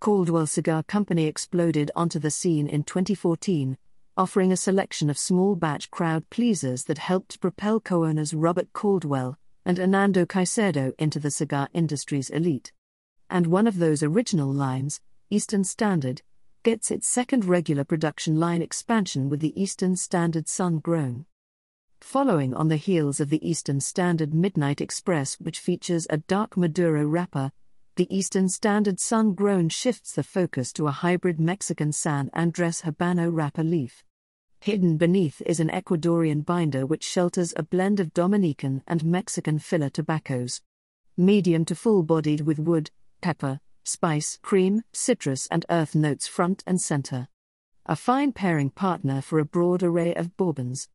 Caldwell Cigar Company exploded onto the scene in 2014, offering a selection of small batch crowd pleasers that helped propel co owners Robert Caldwell and Hernando Caicedo into the cigar industry's elite. And one of those original lines, Eastern Standard, gets its second regular production line expansion with the Eastern Standard Sun Grown. Following on the heels of the Eastern Standard Midnight Express, which features a dark Maduro wrapper, the Eastern Standard Sun Grown shifts the focus to a hybrid Mexican San Andres Habano wrapper leaf. Hidden beneath is an Ecuadorian binder which shelters a blend of Dominican and Mexican filler tobaccos. Medium to full bodied with wood, pepper, spice, cream, citrus, and earth notes front and center. A fine pairing partner for a broad array of bourbons.